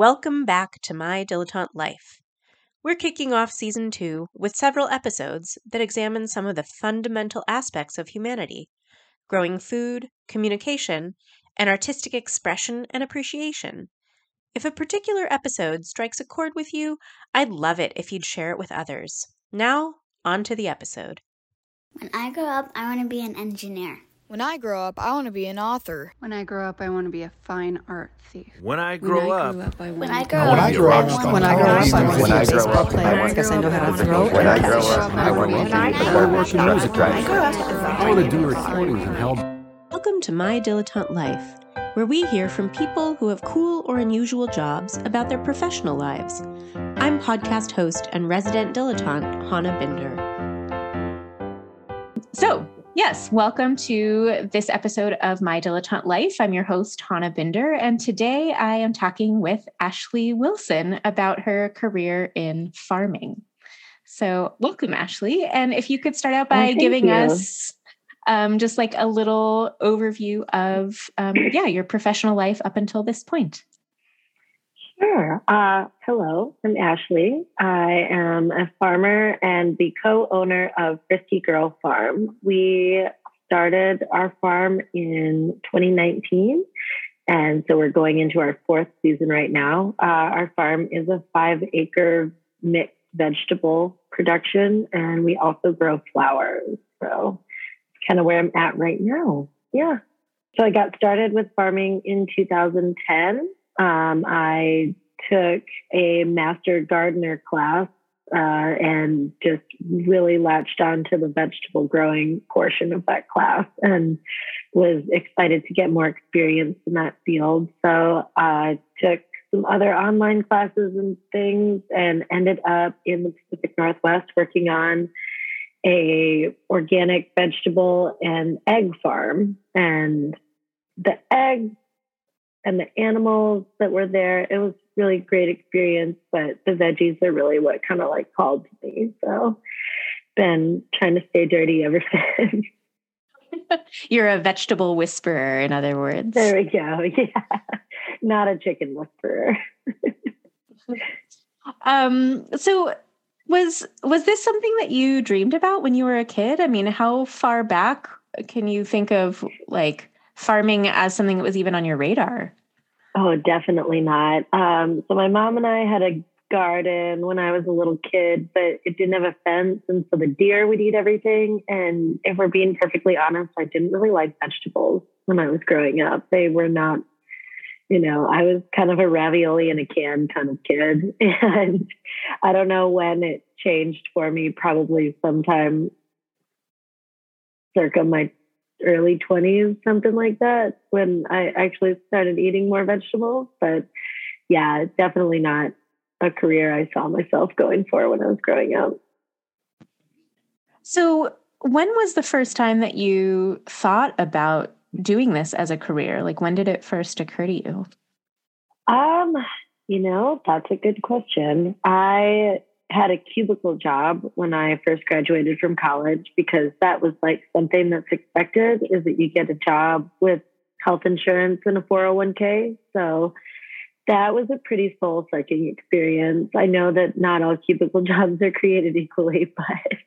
Welcome back to My Dilettante Life. We're kicking off season two with several episodes that examine some of the fundamental aspects of humanity growing food, communication, and artistic expression and appreciation. If a particular episode strikes a chord with you, I'd love it if you'd share it with others. Now, on to the episode. When I grow up, I want to be an engineer. When I grow up, I want to be an author. When I grow up, I want to be a fine art thief. When I grow when I up, grew up, I When I to grow be up, a When I grow up, when I grow up, be I a want to be baseball a baseball player. player When I because grow I know up, how I to throw want to and be a catch. musician. I want to When I be grow up, work in music I direction. I want to do recordings and help. Welcome to My Dilettante Life, where we hear from people who have cool or unusual jobs about their professional lives. I'm podcast host and resident dilettante Hannah Binder. So, yes, welcome to this episode of My Dilettante Life. I'm your host, Hannah Binder, and today I am talking with Ashley Wilson about her career in farming. So, welcome, Ashley. And if you could start out by thank giving you. us um, just like a little overview of, um, yeah, your professional life up until this point. Sure. Uh, hello, I'm Ashley. I am a farmer and the co owner of Frisky Girl Farm. We started our farm in 2019, and so we're going into our fourth season right now. Uh, our farm is a five acre mixed vegetable production, and we also grow flowers. So it's kind of where I'm at right now. Yeah. So I got started with farming in 2010. Um, I took a master gardener class uh, and just really latched on to the vegetable growing portion of that class and was excited to get more experience in that field. So I took some other online classes and things and ended up in the Pacific Northwest working on a organic vegetable and egg farm and the eggs and the animals that were there it was really great experience but the veggies are really what kind of like called to me so been trying to stay dirty ever since You're a vegetable whisperer, in other words. there we go yeah not a chicken whisperer Um, so was was this something that you dreamed about when you were a kid? I mean, how far back can you think of like farming as something that was even on your radar? Oh, definitely not. Um, so my mom and I had a garden when I was a little kid, but it didn't have a fence, and so the deer would eat everything. And if we're being perfectly honest, I didn't really like vegetables when I was growing up. They were not, you know, I was kind of a ravioli in a can kind of kid, and I don't know when it changed for me. Probably sometime circa my early 20s, something like that, when I actually started eating more vegetables. But yeah, definitely not a career I saw myself going for when I was growing up. So when was the first time that you thought about doing this as a career? Like when did it first occur to you? Um, you know, that's a good question. I had a cubicle job when I first graduated from college because that was like something that's expected is that you get a job with health insurance and a 401k. So that was a pretty soul sucking experience. I know that not all cubicle jobs are created equally, but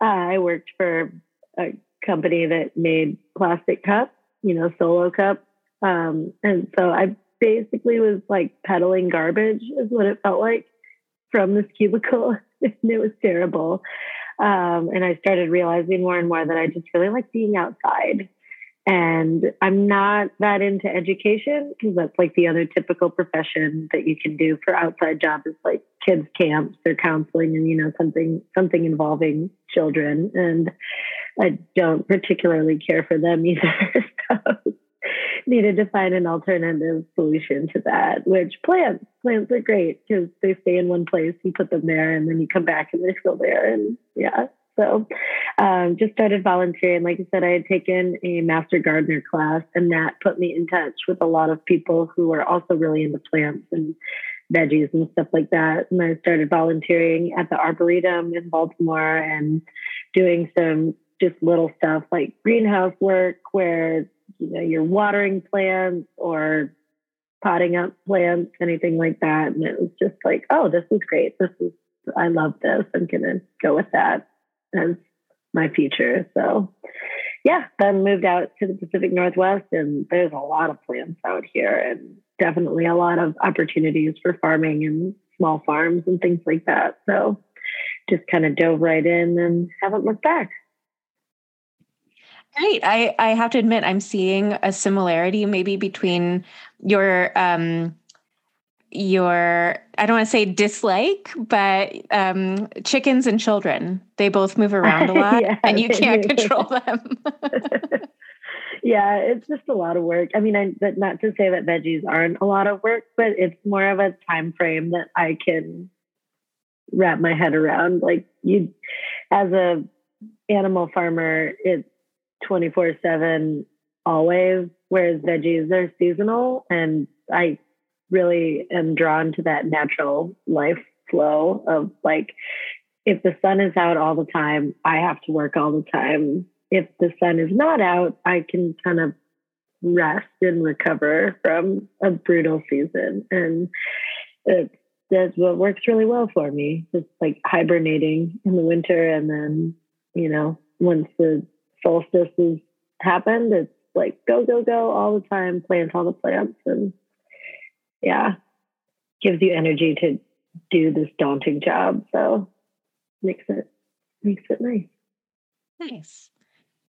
uh, I worked for a company that made plastic cups, you know, solo cups. Um, and so I basically was like peddling garbage, is what it felt like from this cubicle. and it was terrible. Um, and I started realizing more and more that I just really like being outside. And I'm not that into education because that's like the other typical profession that you can do for outside jobs is like kids camps or counseling and you know something something involving children. And I don't particularly care for them either. so needed to find an alternative solution to that, which plants, plants are great because they stay in one place. You put them there and then you come back and they're still there. And yeah, so um, just started volunteering. Like I said, I had taken a master gardener class and that put me in touch with a lot of people who are also really into plants and veggies and stuff like that. And I started volunteering at the Arboretum in Baltimore and doing some just little stuff like greenhouse work where you know you're watering plants or potting up plants, anything like that. And it was just like, oh, this is great. This is, I love this. I'm going to go with that as my future. So, yeah, then moved out to the Pacific Northwest, and there's a lot of plants out here, and definitely a lot of opportunities for farming and small farms and things like that. So, just kind of dove right in and haven't looked back. Great. I, I have to admit, I'm seeing a similarity maybe between your um, your I don't want to say dislike, but um, chickens and children. They both move around a lot, yeah, and you can't control them. yeah, it's just a lot of work. I mean, I, but not to say that veggies aren't a lot of work, but it's more of a time frame that I can wrap my head around. Like you, as a animal farmer, it's 24 7 always, whereas veggies are seasonal. And I really am drawn to that natural life flow of like, if the sun is out all the time, I have to work all the time. If the sun is not out, I can kind of rest and recover from a brutal season. And it's that's what works really well for me. Just like hibernating in the winter and then, you know, once the solstice has happened, it's like go, go, go all the time, plant all the plants and yeah, gives you energy to do this daunting job. So makes it makes it nice. Nice.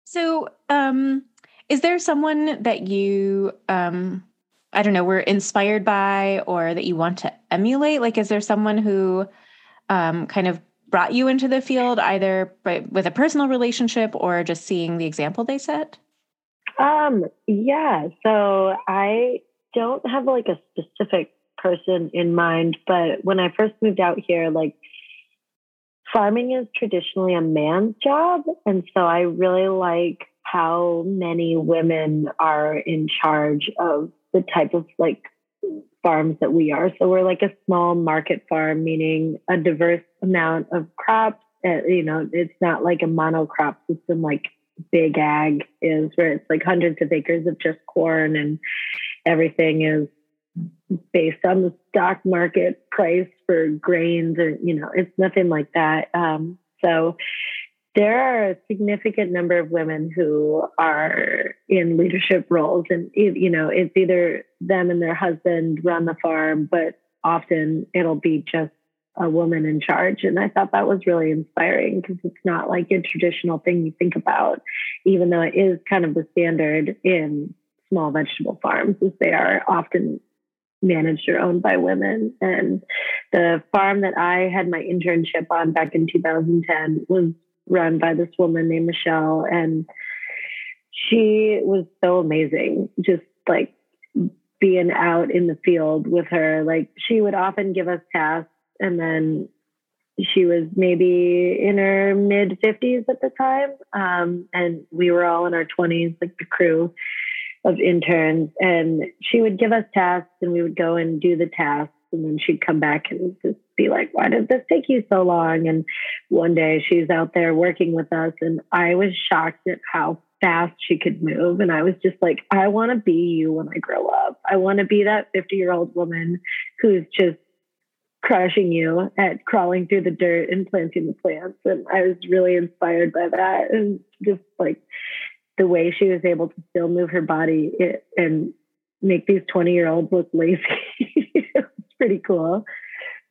So um is there someone that you um I don't know, were inspired by or that you want to emulate? Like is there someone who um kind of brought you into the field either with a personal relationship or just seeing the example they set? Um, yeah. So I don't have like a specific person in mind, but when I first moved out here, like farming is traditionally a man's job. And so I really like how many women are in charge of the type of like farms that we are. So we're like a small market farm, meaning a diverse amount of crops. Uh, you know, it's not like a monocrop system like big ag is, where it's like hundreds of acres of just corn and everything is based on the stock market price for grains or you know it's nothing like that um, so there are a significant number of women who are in leadership roles and you know it's either them and their husband run the farm but often it'll be just a woman in charge and i thought that was really inspiring because it's not like a traditional thing you think about even though it is kind of the standard in small vegetable farms as they are often managed or owned by women and the farm that i had my internship on back in 2010 was run by this woman named Michelle. And she was so amazing, just like being out in the field with her. Like she would often give us tasks and then she was maybe in her mid 50s at the time. Um, and we were all in our 20s, like the crew of interns. And she would give us tasks and we would go and do the tasks. And then she'd come back and just be like, why did this take you so long? And one day she's out there working with us, and I was shocked at how fast she could move. And I was just like, I want to be you when I grow up. I want to be that 50 year old woman who's just crushing you at crawling through the dirt and planting the plants. And I was really inspired by that. And just like the way she was able to still move her body and make these 20 year olds look lazy. it's pretty cool.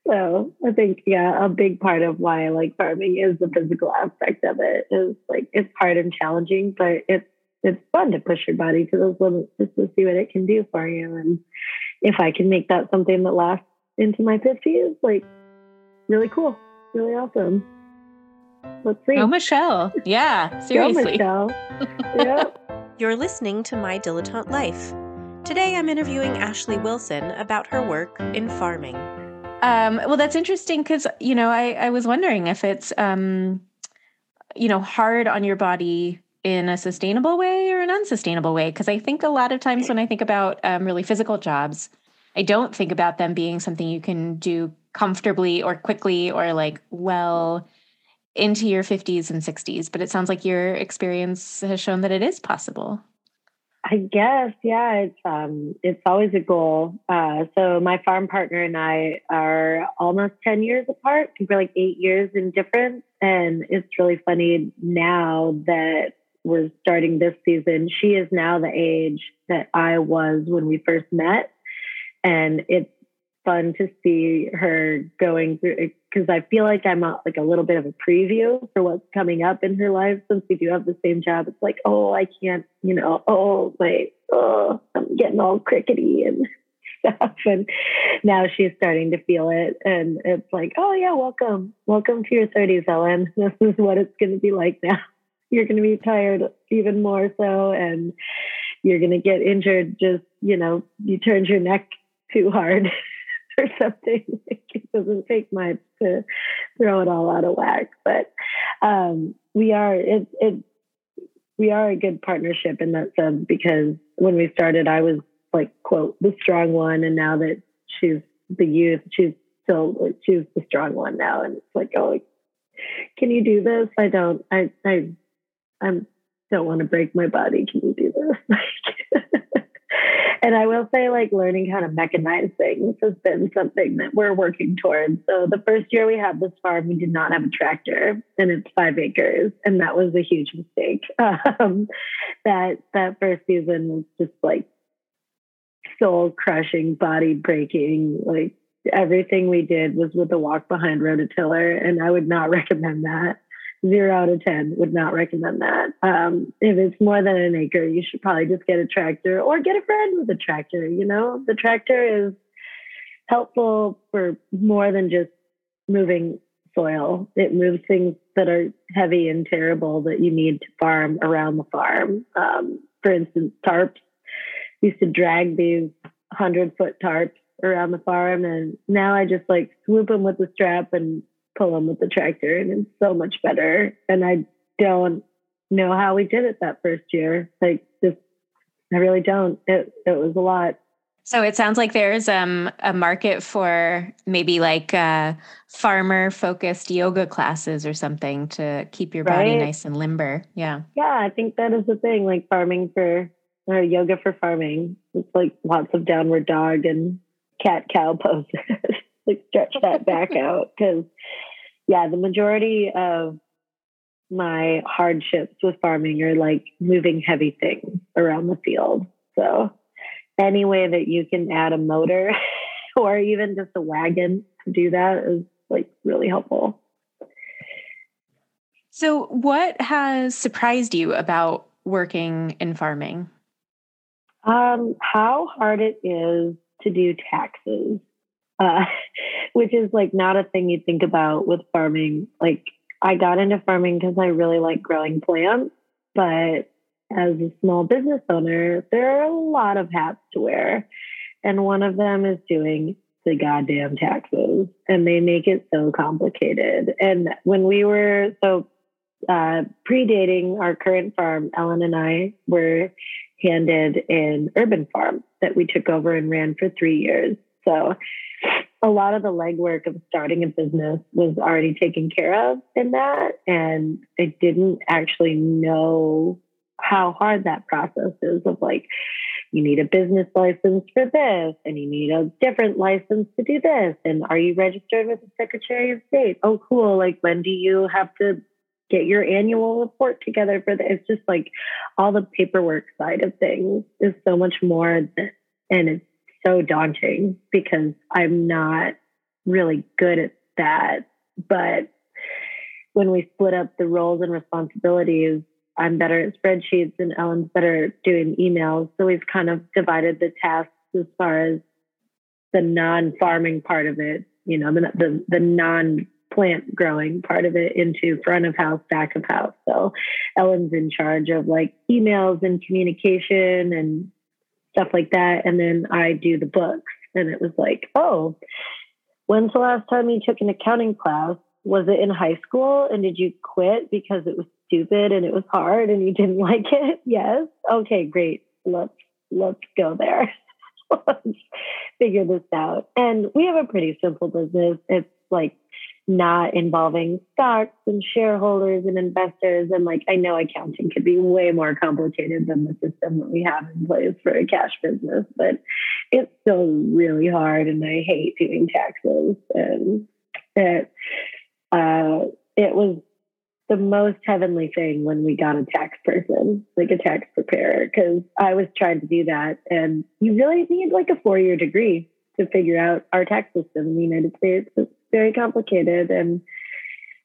So I think, yeah, a big part of why I like farming is the physical aspect of it. Is like it's hard and challenging, but it's it's fun to push your body to those limits just to see what it can do for you. And if I can make that something that lasts into my fifties, like really cool, really awesome. Let's see. Oh, Michelle. Yeah, seriously. Go, Michelle. yeah. You're listening to My Dilettante Life. Today I'm interviewing Ashley Wilson about her work in farming. Um, well, that's interesting because you know I, I was wondering if it's um, you know hard on your body in a sustainable way or an unsustainable way because I think a lot of times when I think about um, really physical jobs, I don't think about them being something you can do comfortably or quickly or like well into your 50s and 60s. But it sounds like your experience has shown that it is possible. I guess, yeah, it's um it's always a goal. Uh so my farm partner and I are almost 10 years apart. We're like 8 years in difference and it's really funny now that we're starting this season. She is now the age that I was when we first met and it's fun to see her going through it because I feel like I'm a, like a little bit of a preview for what's coming up in her life since we do have the same job. It's like, oh, I can't, you know, oh, wait, oh, I'm getting all crickety and stuff. And now she's starting to feel it. And it's like, oh, yeah, welcome. Welcome to your 30s, Ellen. This is what it's going to be like now. You're going to be tired even more so. And you're going to get injured just, you know, you turned your neck too hard or something. it doesn't take much to throw it all out of whack. But um, we are it, it we are a good partnership in that sense because when we started, I was like quote the strong one, and now that she's the youth, she's still she's the strong one now, and it's like oh. Can you do this? I don't. I I I'm don't want to break my body. Can you do this? and I will say, like, learning how to mechanize things has been something that we're working towards. So, the first year we had this farm, we did not have a tractor, and it's five acres, and that was a huge mistake. Um, that that first season was just like soul crushing, body breaking. Like everything we did was with a walk behind rototiller, and I would not recommend that zero out of 10 would not recommend that. Um, if it's more than an acre, you should probably just get a tractor or get a friend with a tractor. You know, the tractor is helpful for more than just moving soil. It moves things that are heavy and terrible that you need to farm around the farm. Um, for instance, tarps. Used to drag these 100 foot tarps around the farm, and now I just like swoop them with the strap and pull them with the tractor and it's so much better. And I don't know how we did it that first year. Like just I really don't. It it was a lot. So it sounds like there's um, a market for maybe like uh, farmer focused yoga classes or something to keep your body nice and limber. Yeah. Yeah, I think that is the thing. Like farming for or yoga for farming. It's like lots of downward dog and cat cow poses. like stretch that back out because yeah, the majority of my hardships with farming are like moving heavy things around the field. So any way that you can add a motor or even just a wagon to do that is like really helpful. So what has surprised you about working in farming? Um, how hard it is to do taxes uh, which is like not a thing you think about with farming. Like I got into farming because I really like growing plants, but as a small business owner, there are a lot of hats to wear. And one of them is doing the goddamn taxes, and they make it so complicated. And when we were so uh, predating our current farm, Ellen and I were handed an urban farm that we took over and ran for three years. So a lot of the legwork of starting a business was already taken care of in that. And I didn't actually know how hard that process is of like, you need a business license for this, and you need a different license to do this. And are you registered with the Secretary of State? Oh, cool. Like, when do you have to get your annual report together for this? It's just like all the paperwork side of things is so much more, and it's so daunting because I'm not really good at that. But when we split up the roles and responsibilities, I'm better at spreadsheets and Ellen's better at doing emails. So we've kind of divided the tasks as far as the non-farming part of it, you know, the the, the non plant growing part of it into front of house, back of house. So Ellen's in charge of like emails and communication and stuff like that. And then I do the books. And it was like, oh, when's the last time you took an accounting class? Was it in high school? And did you quit because it was stupid and it was hard and you didn't like it? Yes. Okay, great. Let's let's go there. let's figure this out. And we have a pretty simple business. It's like not involving stocks and shareholders and investors. And like, I know accounting could be way more complicated than the system that we have in place for a cash business, but it's still really hard. And I hate doing taxes. And it, uh, it was the most heavenly thing when we got a tax person, like a tax preparer, because I was trying to do that. And you really need like a four year degree to figure out our tax system in the United States. It's very complicated. And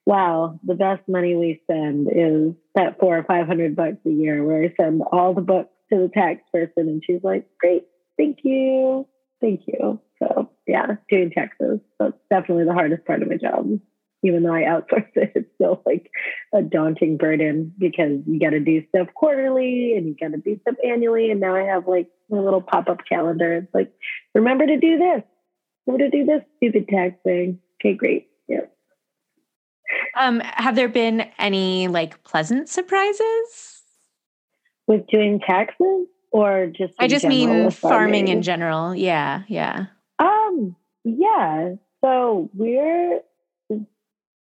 wow, the best money we spend is that four or 500 bucks a year where I send all the books to the tax person and she's like, great, thank you. Thank you. So yeah, doing taxes. That's definitely the hardest part of my job even though I outsource it, it's still like a daunting burden because you got to do stuff quarterly and you got to do stuff annually. And now I have like my little pop up calendar. It's like, remember to do this, remember to do this stupid tax thing. Okay, great. Yeah. Um, have there been any like pleasant surprises with doing taxes or just? I just mean farming? farming in general. Yeah, yeah. Um, yeah. So we're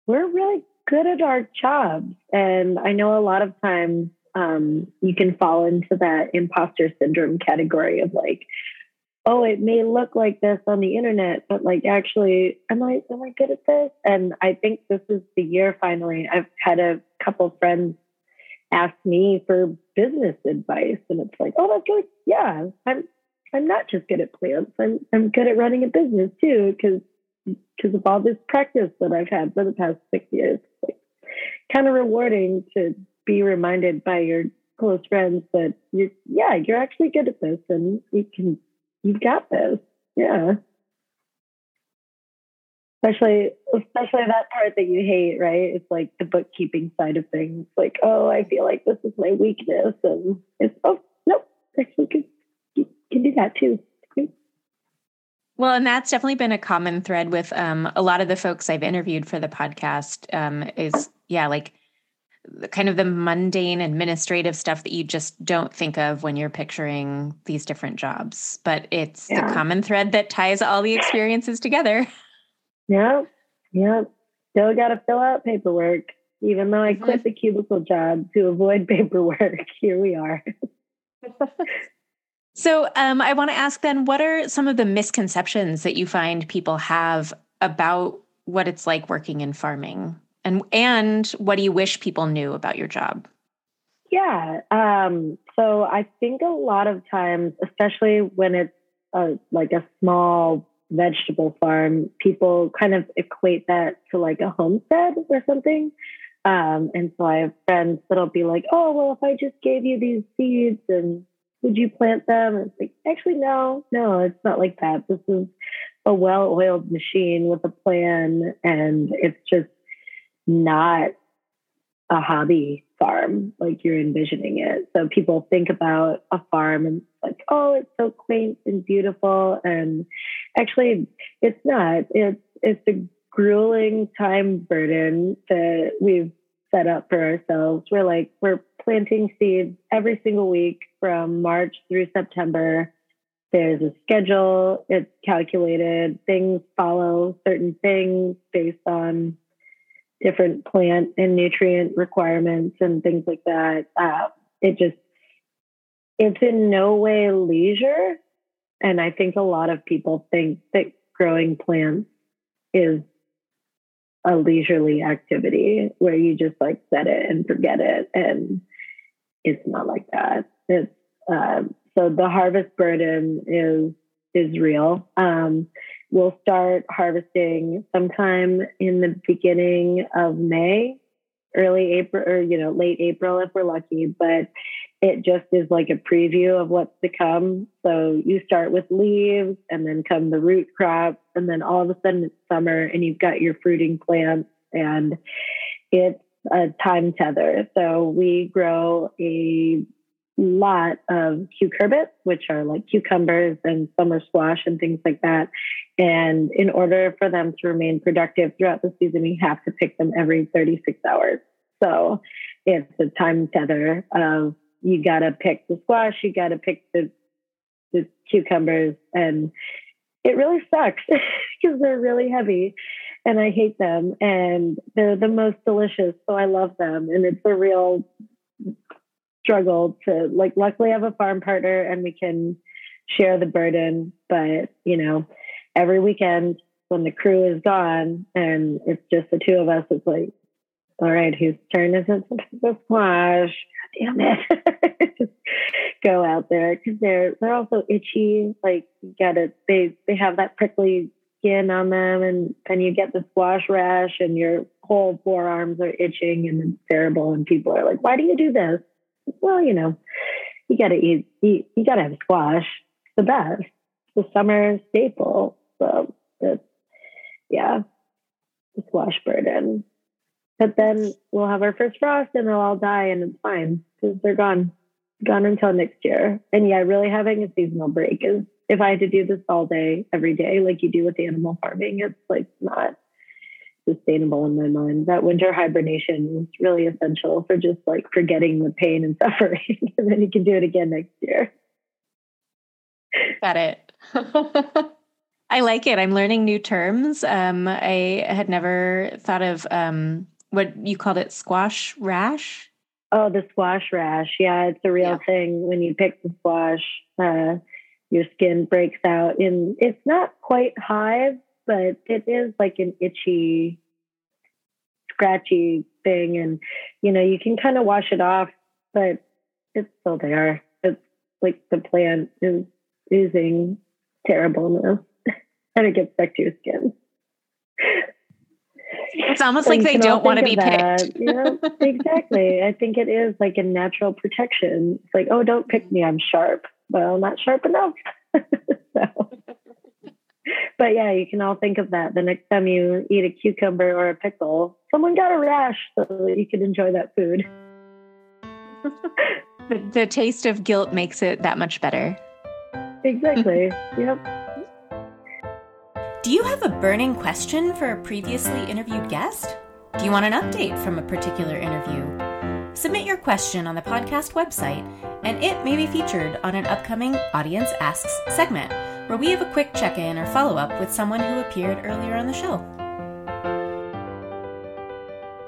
we're really good at our jobs. And I know a lot of times um, you can fall into that imposter syndrome category of like, oh, it may look like this on the internet, but like actually, am I am I good at this? And I think this is the year finally. I've had a couple friends ask me for business advice, and it's like, oh, that's good. Yeah, I'm I'm not just good at plants. I'm I'm good at running a business too, because because of all this practice that I've had for the past six years. Like, kind of rewarding to be reminded by your close friends that you're yeah, you're actually good at this and you can you've got this. Yeah. Especially especially that part that you hate, right? It's like the bookkeeping side of things. Like, oh, I feel like this is my weakness and it's oh nope, actually can, you can do that too. Well, and that's definitely been a common thread with um, a lot of the folks I've interviewed for the podcast. Um, is yeah, like kind of the mundane administrative stuff that you just don't think of when you're picturing these different jobs. But it's yeah. the common thread that ties all the experiences together. Yeah, yeah. Still got to fill out paperwork, even though I quit mm-hmm. the cubicle job to avoid paperwork. Here we are. So um, I want to ask then, what are some of the misconceptions that you find people have about what it's like working in farming, and and what do you wish people knew about your job? Yeah, um, so I think a lot of times, especially when it's a, like a small vegetable farm, people kind of equate that to like a homestead or something. Um, and so I have friends that'll be like, "Oh, well, if I just gave you these seeds and would you plant them? And it's like, actually, no, no, it's not like that. This is a well oiled machine with a plan, and it's just not a hobby farm like you're envisioning it. So people think about a farm and like, oh, it's so quaint and beautiful. And actually, it's not. It's it's a grueling time burden that we've set up for ourselves. We're like, we're planting seeds every single week from March through September. There's a schedule, it's calculated, things follow certain things based on different plant and nutrient requirements and things like that. Uh, it just, it's in no way leisure. And I think a lot of people think that growing plants is a leisurely activity where you just like set it and forget it. And it's not like that. It's um, so the harvest burden is is real. Um, we'll start harvesting sometime in the beginning of May, early April, or you know late April if we're lucky. But it just is like a preview of what's to come. So you start with leaves, and then come the root crops, and then all of a sudden it's summer, and you've got your fruiting plants, and it's a time tether. So we grow a lot of cucurbits, which are like cucumbers and summer squash and things like that. And in order for them to remain productive throughout the season, we have to pick them every 36 hours. So it's a time tether of you got to pick the squash, you got to pick the the cucumbers, and it really sucks because they're really heavy. and I hate them. And they're the most delicious, so I love them. And it's a real struggle to like. Luckily, I have a farm partner, and we can share the burden. But you know, every weekend when the crew is gone and it's just the two of us, it's like, all right, whose turn is it to squash? Damn it. go out there because they're they're also itchy. Like you it, they they have that prickly skin on them, and then you get the squash rash, and your whole forearms are itching, and it's terrible. And people are like, "Why do you do this?" Well, you know, you got to eat, eat. You got to have squash. It's the best. It's the summer staple. So it's yeah, the squash burden. But then we'll have our first frost and they'll all die and it's fine because they're gone, gone until next year. And yeah, really having a seasonal break is if I had to do this all day, every day, like you do with animal farming, it's like not sustainable in my mind. That winter hibernation is really essential for just like forgetting the pain and suffering. and then you can do it again next year. Got it. I like it. I'm learning new terms. Um, I had never thought of um, what you called it squash rash. Oh, the squash rash. Yeah, it's a real yeah. thing. When you pick the squash, uh, your skin breaks out. In it's not quite hives, but it is like an itchy, scratchy thing, and you know you can kind of wash it off, but it's still there. It's like the plant is oozing terribleness, and it gets stuck to your skin. It's almost like they don't want to be picked. yeah, exactly. I think it is like a natural protection. It's like, oh, don't pick me. I'm sharp. Well, not sharp enough. so. But yeah, you can all think of that the next time you eat a cucumber or a pickle. Someone got a rash so that you can enjoy that food. the, the taste of guilt makes it that much better. Exactly. yep. Do you have a burning question for a previously interviewed guest? Do you want an update from a particular interview? Submit your question on the podcast website, and it may be featured on an upcoming Audience Asks segment, where we have a quick check in or follow up with someone who appeared earlier on the show.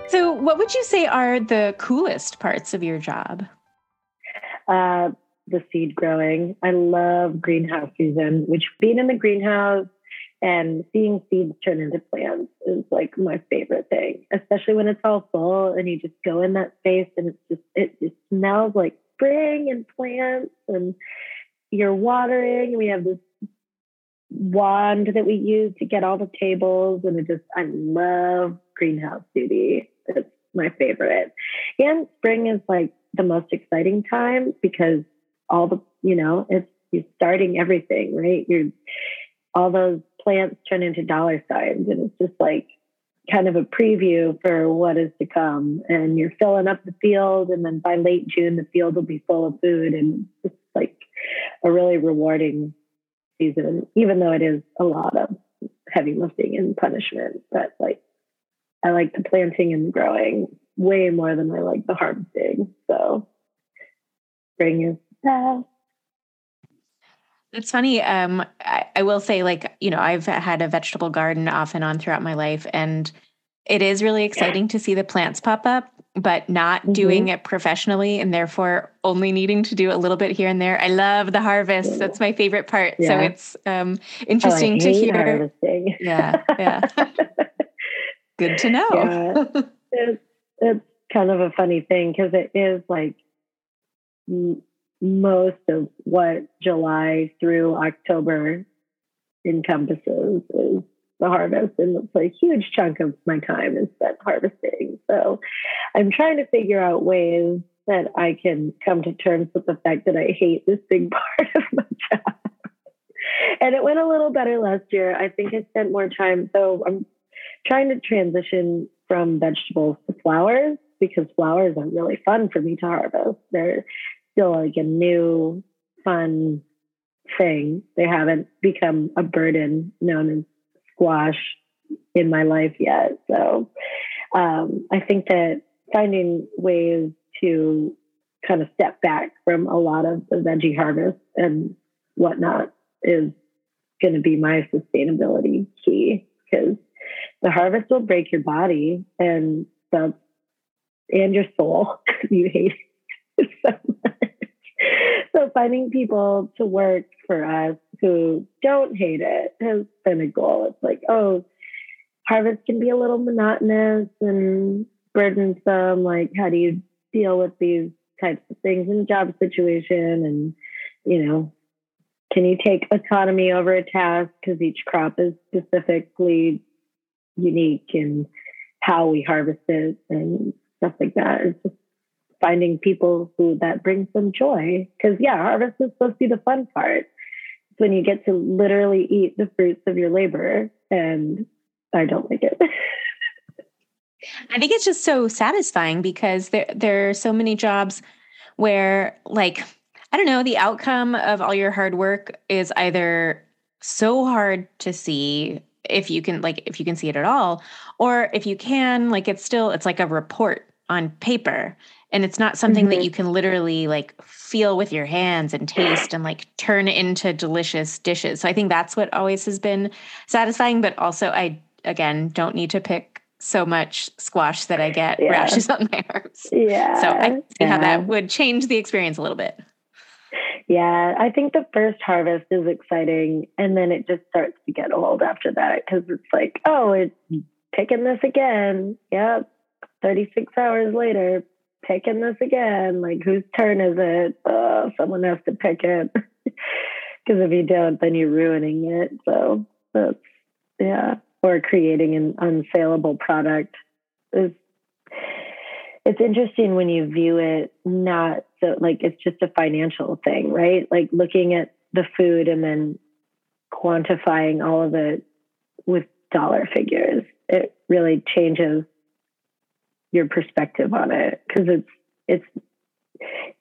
So, what would you say are the coolest parts of your job? Uh, the seed growing. I love greenhouse season, which being in the greenhouse and seeing seeds turn into plants is like my favorite thing, especially when it's all full and you just go in that space and it's just, it just smells like spring and plants and you're watering. We have this wand that we use to get all the tables and it just, I love greenhouse duty. It's my favorite. And spring is like the most exciting time because all the, you know, it's, you're starting everything, right? You're, all those plants turn into dollar signs and it's just like kind of a preview for what is to come. And you're filling up the field and then by late june the field will be full of food and it's like a really rewarding season even though it is a lot of heavy lifting and punishment. But like i like the planting and growing way more than i like the harvesting. So spring is best it's funny. Um, I, I, will say, like, you know, I've had a vegetable garden off and on throughout my life, and it is really exciting to see the plants pop up, but not mm-hmm. doing it professionally and therefore only needing to do a little bit here and there. I love the harvest. That's my favorite part. Yeah. So it's um, interesting oh, to hear. Harvesting. Yeah. Yeah. Good to know. Yeah. It's, it's kind of a funny thing because it is like most of what July through October encompasses is the harvest. And it's a huge chunk of my time is spent harvesting. So I'm trying to figure out ways that I can come to terms with the fact that I hate this big part of my job. and it went a little better last year. I think I spent more time. So I'm trying to transition from vegetables to flowers because flowers are really fun for me to harvest. They're still like a new fun thing. They haven't become a burden known as squash in my life yet. So um, I think that finding ways to kind of step back from a lot of the veggie harvest and whatnot is going to be my sustainability key because the harvest will break your body and the and your soul you hate it so much. So finding people to work for us who don't hate it has been a goal. It's like, oh, harvest can be a little monotonous and burdensome. Like, how do you deal with these types of things in a job situation? And, you know, can you take autonomy over a task because each crop is specifically unique in how we harvest it and stuff like that. It's just finding people who that brings them joy. Because yeah, harvest is supposed to be the fun part. It's when you get to literally eat the fruits of your labor, and I don't like it. I think it's just so satisfying because there there are so many jobs where like I don't know, the outcome of all your hard work is either so hard to see if you can like if you can see it at all or if you can like it's still it's like a report on paper and it's not something mm-hmm. that you can literally like feel with your hands and taste and like turn into delicious dishes so i think that's what always has been satisfying but also i again don't need to pick so much squash that i get yeah. rashes on my arms yeah so i see yeah. how that would change the experience a little bit yeah, I think the first harvest is exciting, and then it just starts to get old after that because it's like, oh, it's picking this again. Yep, 36 hours later, picking this again. Like, whose turn is it? Oh, someone has to pick it. Because if you don't, then you're ruining it. So that's, yeah. Or creating an unsaleable product is it's interesting when you view it not so like it's just a financial thing, right? Like looking at the food and then quantifying all of it with dollar figures. It really changes your perspective on it because it's it's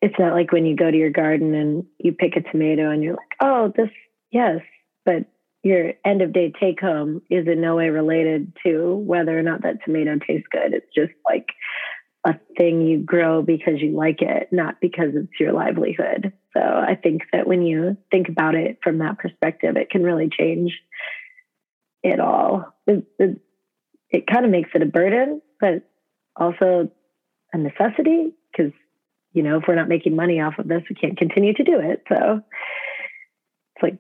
it's not like when you go to your garden and you pick a tomato and you're like, oh, this yes, but your end of day take home is in no way related to whether or not that tomato tastes good. It's just like a thing you grow because you like it, not because it's your livelihood. So I think that when you think about it from that perspective, it can really change it all. It, it, it kind of makes it a burden, but also a necessity because, you know, if we're not making money off of this, we can't continue to do it. So it's like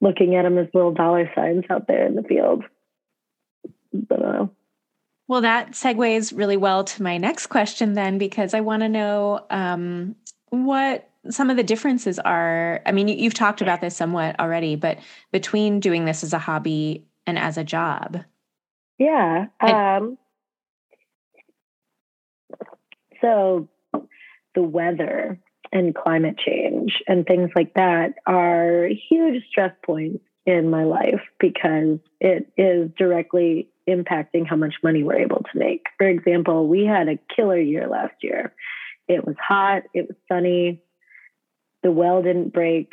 looking at them as little dollar signs out there in the field. But, uh, well, that segues really well to my next question, then, because I want to know um, what some of the differences are. I mean, you, have talked about this somewhat already, but between doing this as a hobby and as a job. Yeah. Um, so the weather and climate change and things like that are huge stress points in my life because it is directly impacting how much money we're able to make. For example, we had a killer year last year. It was hot, it was sunny, the well didn't break.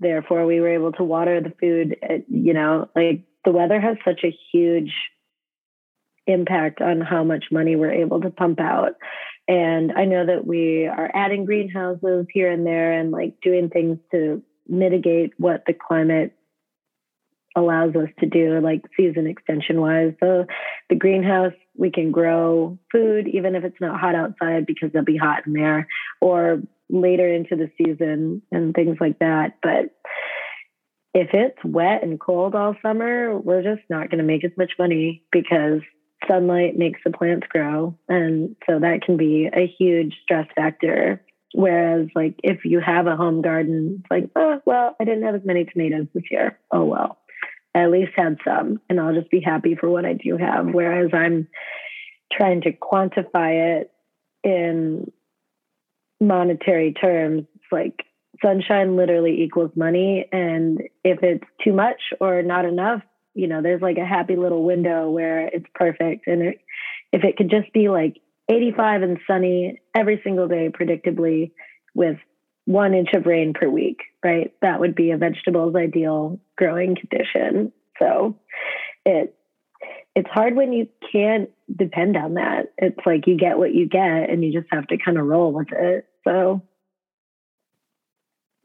Therefore, we were able to water the food. It, you know, like the weather has such a huge impact on how much money we're able to pump out. And I know that we are adding greenhouses here and there and like doing things to mitigate what the climate allows us to do like season extension wise. So the greenhouse, we can grow food even if it's not hot outside because it'll be hot in there or later into the season and things like that. But if it's wet and cold all summer, we're just not going to make as much money because sunlight makes the plants grow. And so that can be a huge stress factor. Whereas, like, if you have a home garden, it's like, oh, well, I didn't have as many tomatoes this year. Oh, well. I at least had some, and I'll just be happy for what I do have. Whereas I'm trying to quantify it in monetary terms, it's like sunshine literally equals money. And if it's too much or not enough, you know, there's like a happy little window where it's perfect. And it, if it could just be like 85 and sunny every single day, predictably, with one inch of rain per week, right? That would be a vegetable's ideal growing condition. So it it's hard when you can't depend on that. It's like you get what you get and you just have to kind of roll with it. So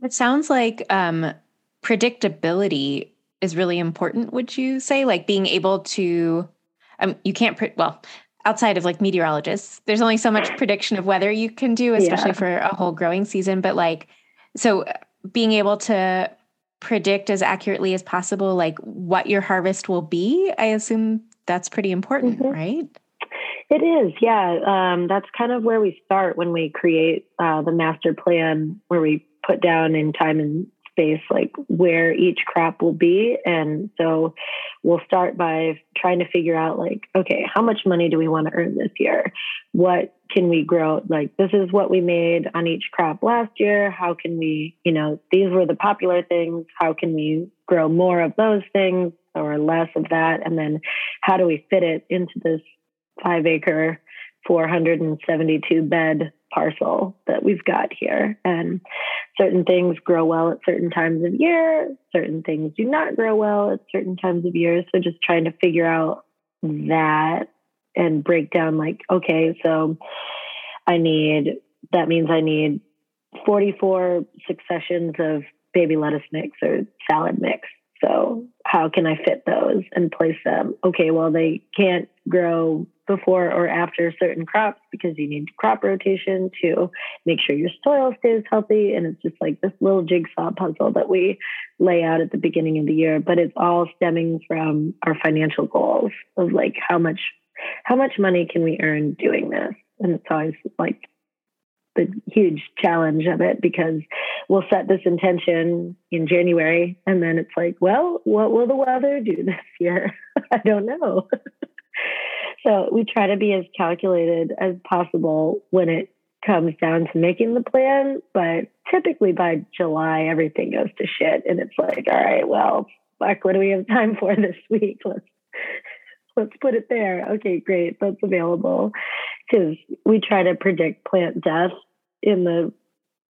it sounds like um, predictability is really important, would you say? Like being able to, um, you can't, pre- well, outside of like meteorologists, there's only so much prediction of weather you can do, especially Yeah. for a whole growing season. But like, so uh, being able to predict as accurately as possible, like what your harvest will be, I assume that's pretty important, Mhm. right? It is, yeah. Um, that's kind of where we start when we create uh, the master plan, where we put down in time and space like where each crop will be. And so we'll start by trying to figure out, like, okay, how much money do we want to earn this year? What can we grow? Like, this is what we made on each crop last year. How can we, you know, these were the popular things. How can we grow more of those things or less of that? And then how do we fit it into this five acre, 472 bed parcel that we've got here. And certain things grow well at certain times of year, certain things do not grow well at certain times of year. So just trying to figure out that and break down, like, okay, so I need, that means I need 44 successions of baby lettuce mix or salad mix. So how can I fit those and place them? Okay, well, they can't grow before or after certain crops because you need crop rotation to make sure your soil stays healthy. And it's just like this little jigsaw puzzle that we lay out at the beginning of the year. But it's all stemming from our financial goals of like how much how much money can we earn doing this? And it's always like the huge challenge of it because we'll set this intention in January and then it's like, well, what will the weather do this year? I don't know. so we try to be as calculated as possible when it comes down to making the plan, but typically by July everything goes to shit and it's like, all right, well, fuck, what do we have time for this week? Let's let's put it there. Okay, great. That's available. Because we try to predict plant death in the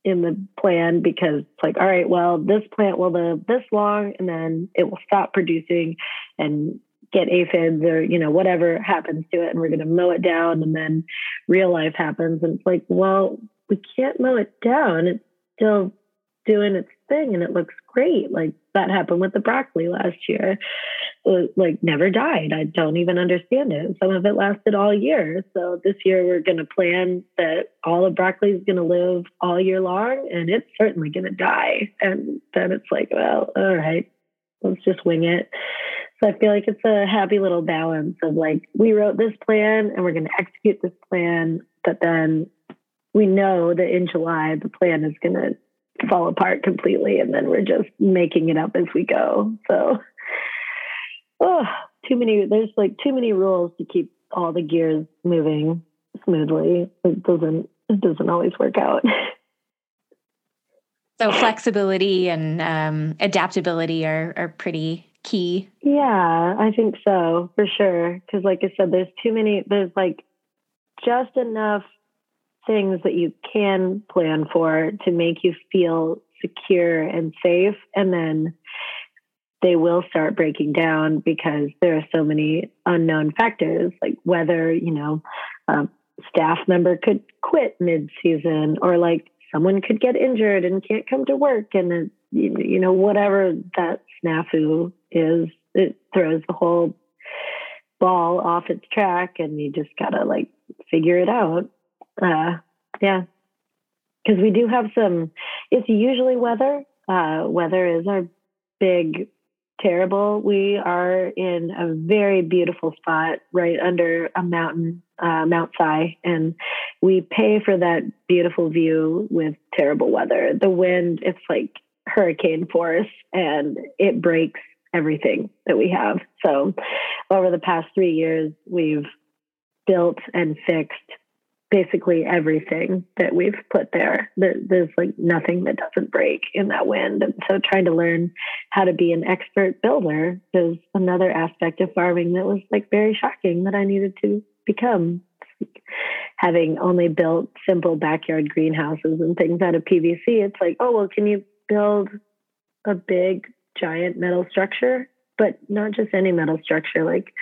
in the plan because it's like, all right, well, this plant will live this long and then it will stop producing and get aphids or, you know, whatever happens to it. And we're going to mow it down and then real life happens. And it's like, well, we can't mow it down. It's still doing its thing and it looks great. Like that happened with the broccoli last year. It, like never died. I don't even understand it. Some of it lasted all year. So this year we're going to plan that all of broccoli is going to live all year long and it's certainly going to die. And then it's like, well, all right, let's just wing it. So I feel like it's a happy little balance of like, we wrote this plan and we're going to execute this plan, but then we know that in July the plan is going to fall apart completely and then we're just making it up as we go. So oh, too many there's like too many rules to keep all the gears moving smoothly. It doesn't it doesn't always work out. So flexibility and um, adaptability are, are pretty key. Yeah, I think so for sure. Because, like I said, there's too many. There's like just enough things that you can plan for to make you feel secure and safe, and then they will start breaking down because there are so many unknown factors, like whether you know a staff member could quit mid-season, or like someone could get injured and can't come to work, and you know whatever that snafu is, it throws the whole ball off its track, and you just gotta like figure it out. Uh, yeah, because we do have some. It's usually weather. Uh, weather is our big terrible. We are in a very beautiful spot right under a mountain, uh, Mount Si, and we pay for that beautiful view with terrible weather. The wind, it's like hurricane force, and it breaks everything that we have. So, over the past three years, we've built and fixed basically everything that we've put there. there. There's like nothing that doesn't break in that wind. And so trying to learn how to be an expert builder is another aspect of farming that was like very shocking that I needed to become. Having only built simple backyard greenhouses and things out of PVC, it's like, oh, well, can you build a big, giant metal structure? But not just any metal structure, like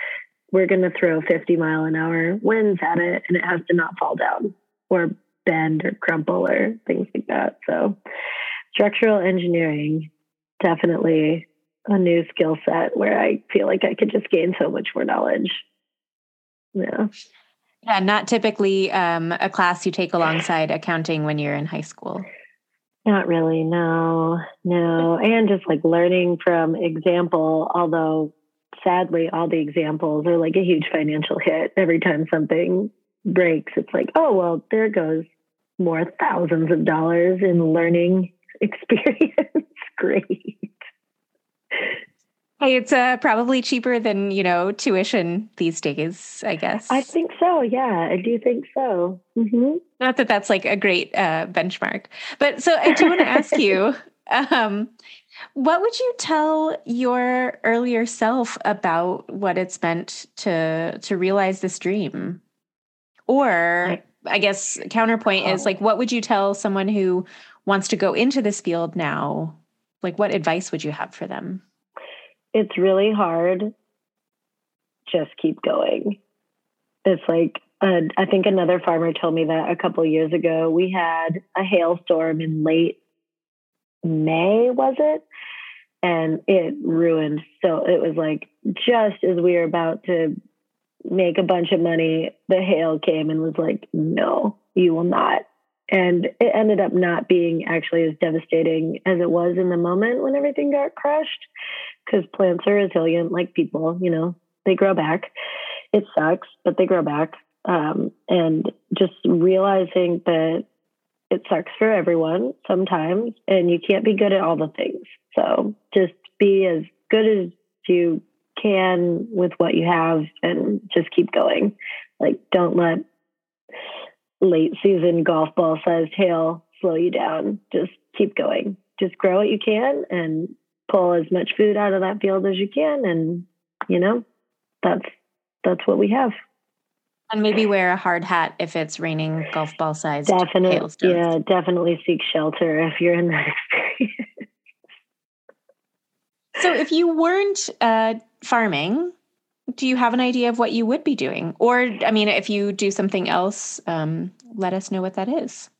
we're going to throw 50 mile an hour winds at it and it has to not fall down or bend or crumple or things like that. So, structural engineering definitely a new skill set where I feel like I could just gain so much more knowledge. Yeah. Yeah, not typically um, a class you take alongside accounting when you're in high school. Not really, no, no. And just like learning from example, although sadly, all the examples are like a huge financial hit. Every time something breaks, it's like, oh, well, there goes more thousands of dollars in learning experience. Great. Hey, it's uh, probably cheaper than, you know, tuition these days, I guess. I think so. Yeah, I do think so. Mm-hmm. Not that that's like a great uh, benchmark. But so I do want to ask you um, what would you tell your earlier self about what it's meant to to realize this dream? Or I guess counterpoint is like what would you tell someone who wants to go into this field now? Like what advice would you have for them? It's really hard. Just keep going. It's like uh, I think another farmer told me that a couple years ago. We had a hailstorm in late May, was it? And it ruined. So it was like just as we were about to make a bunch of money, the hail came and was like, no, you will not. And it ended up not being actually as devastating as it was in the moment when everything got crushed because plants are resilient like people, you know, they grow back. It sucks, but they grow back. Um, and just realizing that it sucks for everyone sometimes, and you can't be good at all the things. So just be as good as you can with what you have and just keep going. Like, don't let late season golf ball sized hail slow you down. Just keep going. Just grow what you can and pull as much food out of that field as you can. And, you know, that's, that's what we have. And maybe wear a hard hat if it's raining golf ball size Definitely, yeah, definitely seek shelter if you're in that experience. So, if you weren't uh, farming, do you have an idea of what you would be doing? Or, I mean, if you do something else, um, let us know what that is.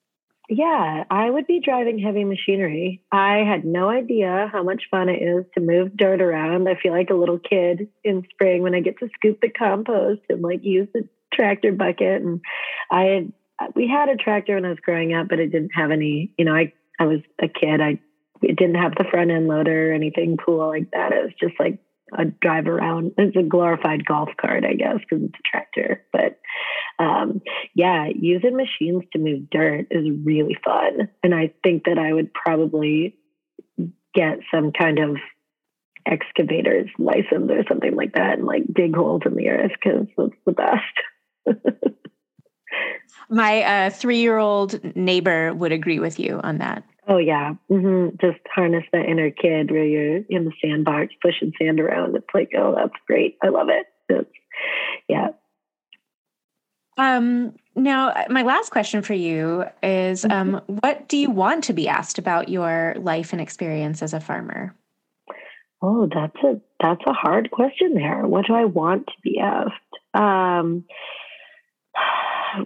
Yeah, I would be driving heavy machinery. I had no idea how much fun it is to move dirt around. I feel like a little kid in spring when I get to scoop the compost and like use the tractor bucket. And I had, we had a tractor when I was growing up, but it didn't have any, you know, I, I was a kid. I, it didn't have the front end loader or anything cool like that. It was just like a drive around. It's a glorified golf cart, I guess, because it's a tractor. But um, yeah, using machines to move dirt is really fun. And I think that I would probably get some kind of excavators license or something like that and like dig holes in the earth because that's the best. My uh, three year old neighbor would agree with you on that. Oh yeah, mm-hmm. just harness that inner kid where you're in the sandbox pushing sand around. It's like, oh, that's great. I love it. It's, yeah. Um, now, uh, my last question for you is um, what do you want to be asked about your life and experience as a farmer? Oh, that's a that's a hard question there. What do I want to be asked? Um,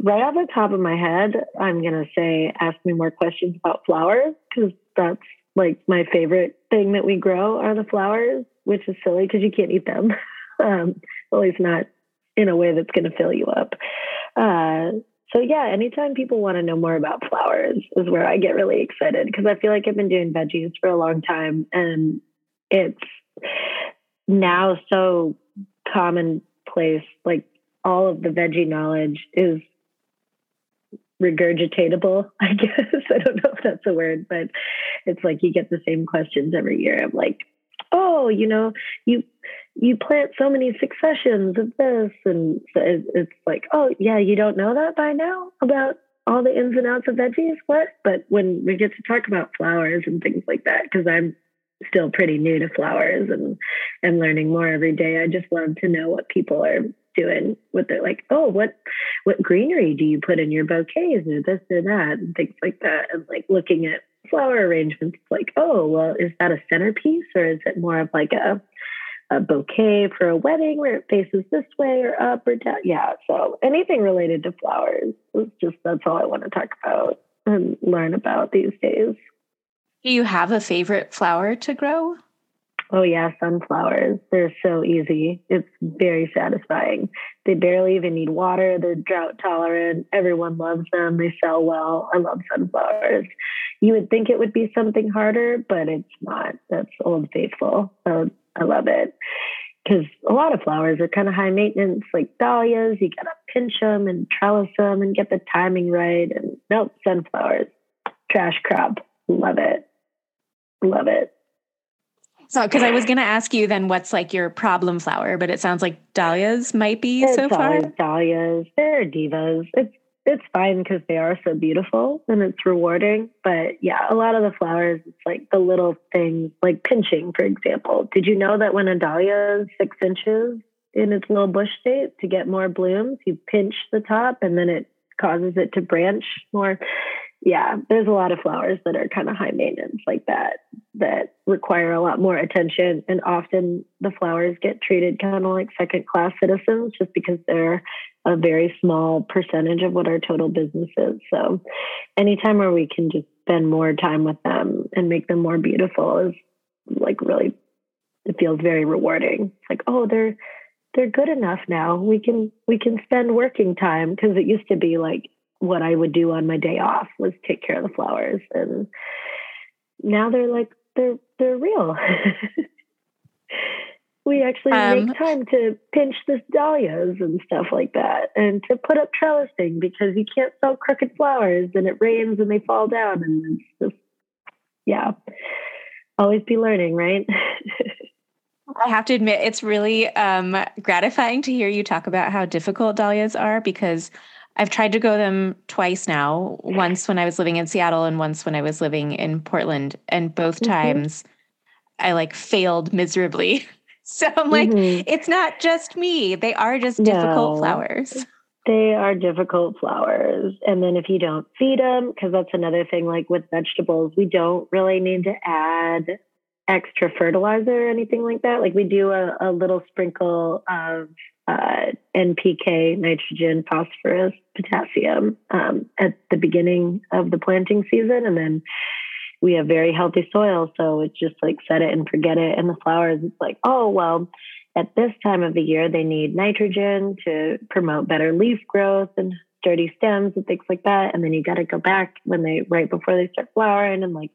right off the top of my head, I'm gonna say ask me more questions about flowers because that's like my favorite thing that we grow are the flowers, which is silly because you can't eat them. um, at least not in a way that's going to fill you up. Uh, so yeah, anytime people want to know more about flowers is where I get really excited because I feel like I've been doing veggies for a long time and it's now so commonplace. Like all of the veggie knowledge is regurgitatable, I guess. I don't know if that's a word, but it's like you get the same questions every year. I'm like, oh, you know, you you plant so many successions of this, and so it's like, oh yeah, you don't know that by now about all the ins and outs of veggies. What? But when we get to talk about flowers and things like that, because I'm still pretty new to flowers and and learning more every day, I just love to know what people are doing with their like, oh, what what greenery do you put in your bouquets or this or that and things like that, and like looking at flower arrangements like, oh, well, is that a centerpiece or is it more of like a a bouquet for a wedding where it faces this way or up or down? Yeah. So anything related to flowers is just that's all I want to talk about and learn about these days. Do you have a favorite flower to grow? Oh yeah, sunflowers. They're so easy. It's very satisfying. They barely even need water. They're drought tolerant. Everyone loves them. They sell well. I love sunflowers. You would think it would be something harder, but it's not. That's old faithful. So I love it. Because a lot of flowers are kind of high maintenance, like dahlias. You gotta pinch them and trellis them and get the timing right. And nope, sunflowers, trash crop. Love it. Love it. So, because I was going to ask you then what's like your problem flower, but it sounds like dahlias might be It's so far. dahlias. They're divas. It's it's fine because they are so beautiful and it's rewarding. But yeah, a lot of the flowers, it's like the little things, like pinching, for example. Did you know that when a dahlia is six inches in its little bush state to get more blooms, you pinch the top and then it causes it to branch more. Yeah, there's a lot of flowers that are kind of high maintenance like that that require a lot more attention. And often the flowers get treated kind of like second class citizens just because they're a very small percentage of what our total business is. So anytime where we can just spend more time with them and make them more beautiful is like really it feels very rewarding. It's like, oh, they're they're good enough now. We can we can spend working time because it used to be like what I would do on my day off was take care of the flowers and now they're like they're they're real. we actually Um, make time to pinch the dahlias and stuff like that and to put up trellising because you can't sell crooked flowers and it rains and they fall down and it's just yeah. Always be learning, right? I have to admit, it's really um, gratifying to hear you talk about how difficult dahlias are because I've tried to grow them twice now. Once when I was living in Seattle, and once when I was living in Portland, and both Mhm. times I like failed miserably. So I'm like, Mhm. it's not just me; they are just difficult No. flowers. They are difficult flowers. And then if you don't feed them, because that's another thing, like with vegetables, we don't really need to add extra fertilizer or anything like that. Like we do a, a little sprinkle of uh, NPK, nitrogen, phosphorus, potassium um, at the beginning of the planting season. And then we have very healthy soil. So it's just like set it and forget it. And the flowers, it's like, oh, well, at this time of the year, they need nitrogen to promote better leaf growth and sturdy stems and things like that. And then you got to go back when they, right before they start flowering. And like,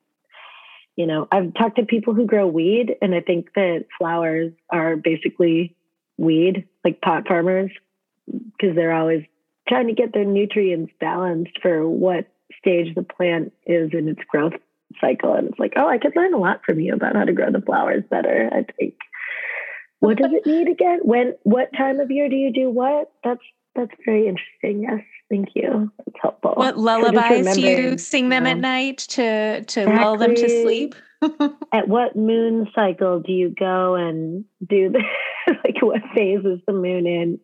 you know, I've talked to people who grow weed, and I think that flowers are basically weed, like pot farmers, because they're always trying to get their nutrients balanced for what stage the plant is in its growth cycle. And it's like, oh, I could learn a lot from you about how to grow the flowers better, I think. What does it need again? When what time of year do you do what? That's that's very interesting. Yes, thank you. That's helpful. What lullabies do you sing them at night to to lull them to sleep? At what moon cycle do you go and do the like what phase is the moon in?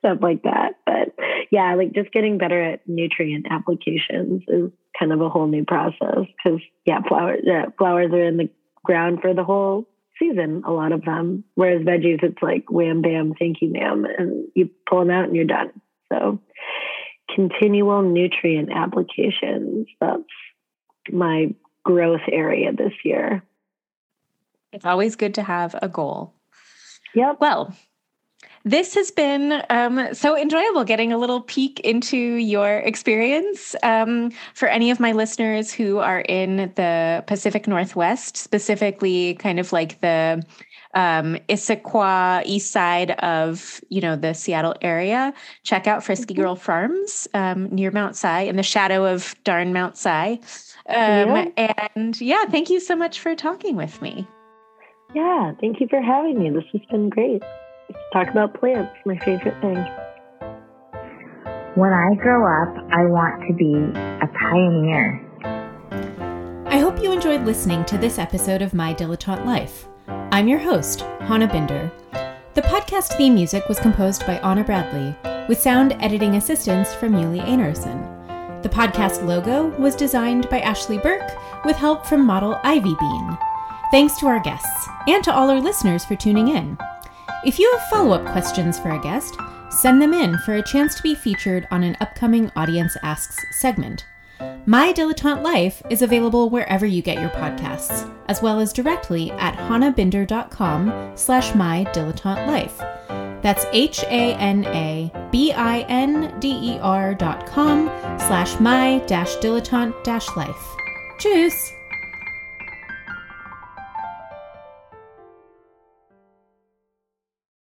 Stuff like that. But yeah, like just getting better at nutrient applications is kind of a whole new process because yeah, flowers yeah, flowers are in the ground for the whole season, a lot of them. Whereas veggies, it's like wham bam, thank you, ma'am, and you pull them out and you're done. So continual nutrient applications. That's my growth area this year. It's always good to have a goal. Yep. Well, this has been um, so enjoyable getting a little peek into your experience. Um, for any of my listeners who are in the Pacific Northwest, specifically kind of like the um, Issaquah east side of you know the Seattle area, check out Frisky Girl Farms um, near Mount Si in the shadow of darn Mount Si. Um, And yeah, thank you so much for talking with me. Yeah. Thank you for having me. This has been great. Let's talk about plants, my favorite thing. When I grow up, I want to be a pioneer. I hope you enjoyed listening to this episode of My Dilettante Life. I'm your host, Hana Binder. The podcast theme music was composed by Anna Bradley, with sound editing assistance from Yuli Einarson. The podcast logo was designed by Ashley Burke, with help from model Ivy Bean. Thanks to our guests, and to all our listeners for tuning in. If you have follow up questions for a guest, send them in for a chance to be featured on an upcoming Audience Asks segment. My Dilettante Life is available wherever you get your podcasts, as well as directly at hanabinder.com slash my dilettante life. That's H-A-N-A-B-I-N-D-E-R dot com slash my dash dilettante dash life. Tschüss!